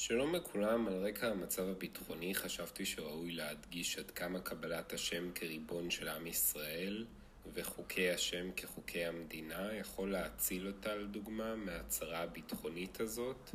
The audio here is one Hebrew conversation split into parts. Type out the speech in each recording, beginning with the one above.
שלום לכולם, על רקע המצב הביטחוני חשבתי שראוי להדגיש עד כמה קבלת השם כריבון של עם ישראל וחוקי השם כחוקי המדינה יכול להציל אותה לדוגמה מהצרה הביטחונית הזאת.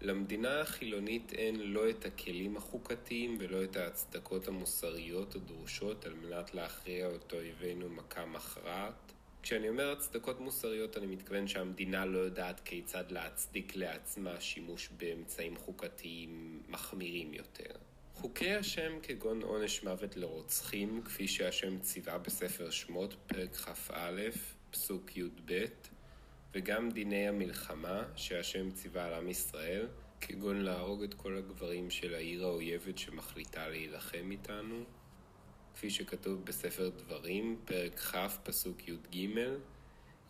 למדינה החילונית אין לא את הכלים החוקתיים ולא את ההצדקות המוסריות הדרושות על מנת להכריע את אויבינו מכה מכרעת. כשאני אומר הצדקות מוסריות אני מתכוון שהמדינה לא יודעת כיצד להצדיק לעצמה שימוש באמצעים חוקתיים מחמירים יותר. חוקי השם כגון עונש מוות לרוצחים, כפי שהשם ציווה בספר שמות, פרק כ"א, פסוק י"ב, וגם דיני המלחמה שהשם ציווה על עם ישראל, כגון להרוג את כל הגברים של העיר האויבת שמחליטה להילחם איתנו, כפי שכתוב בספר דברים, פרק כ', פסוק י"ג.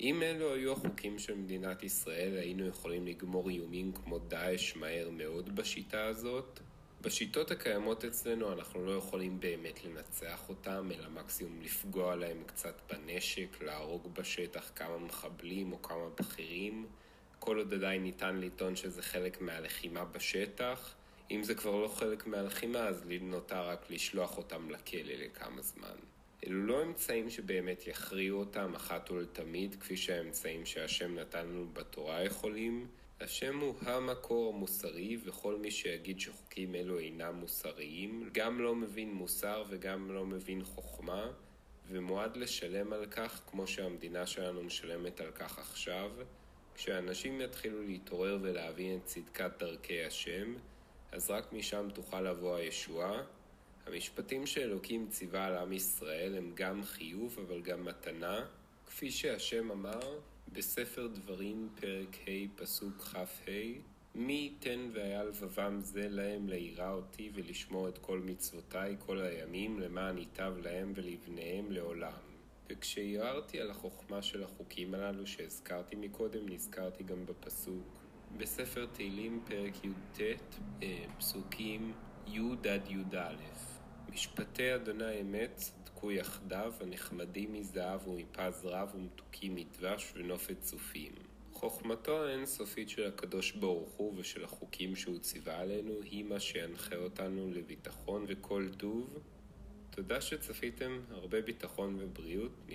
אם אלו היו החוקים של מדינת ישראל, היינו יכולים לגמור איומים כמו דאעש מהר מאוד בשיטה הזאת. בשיטות הקיימות אצלנו אנחנו לא יכולים באמת לנצח אותם, אלא מקסימום לפגוע להם קצת בנשק, להרוג בשטח כמה מחבלים או כמה בכירים. כל עוד עדיין ניתן לטעון שזה חלק מהלחימה בשטח. אם זה כבר לא חלק מהלחימה, אז נותר רק לשלוח אותם לכלא לכמה זמן. אלו לא אמצעים שבאמת יכריעו אותם אחת ולתמיד, כפי שהאמצעים שהשם נתן לנו בתורה יכולים. השם הוא המקור המוסרי, וכל מי שיגיד שחוקים אלו אינם מוסריים, גם לא מבין מוסר וגם לא מבין חוכמה, ומועד לשלם על כך כמו שהמדינה שלנו משלמת על כך עכשיו. כשאנשים יתחילו להתעורר ולהבין את צדקת דרכי השם, אז רק משם תוכל לבוא הישועה. המשפטים שאלוקים ציווה על עם ישראל הם גם חיוב אבל גם מתנה, כפי שהשם אמר בספר דברים פרק ה' פסוק כ"ה מי ייתן והיה לבבם זה להם ליראה אותי ולשמור את כל מצוותיי כל הימים למען ייטב להם ולבניהם לעולם. וכשהערתי על החוכמה של החוקים הללו שהזכרתי מקודם, נזכרתי גם בפסוק בספר תהילים פרק י"ט, אה, פסוקים י' עד י"א משפטי אדוני אמת צדקו יחדיו, הנחמדים מזהב ומפז רב ומתוקים מדבש ונופת צופים. חוכמתו האינסופית של הקדוש ברוך הוא ושל החוקים שהוא ציווה עלינו היא מה שינחה אותנו לביטחון וכל טוב. תודה שצפיתם, הרבה ביטחון ובריאות.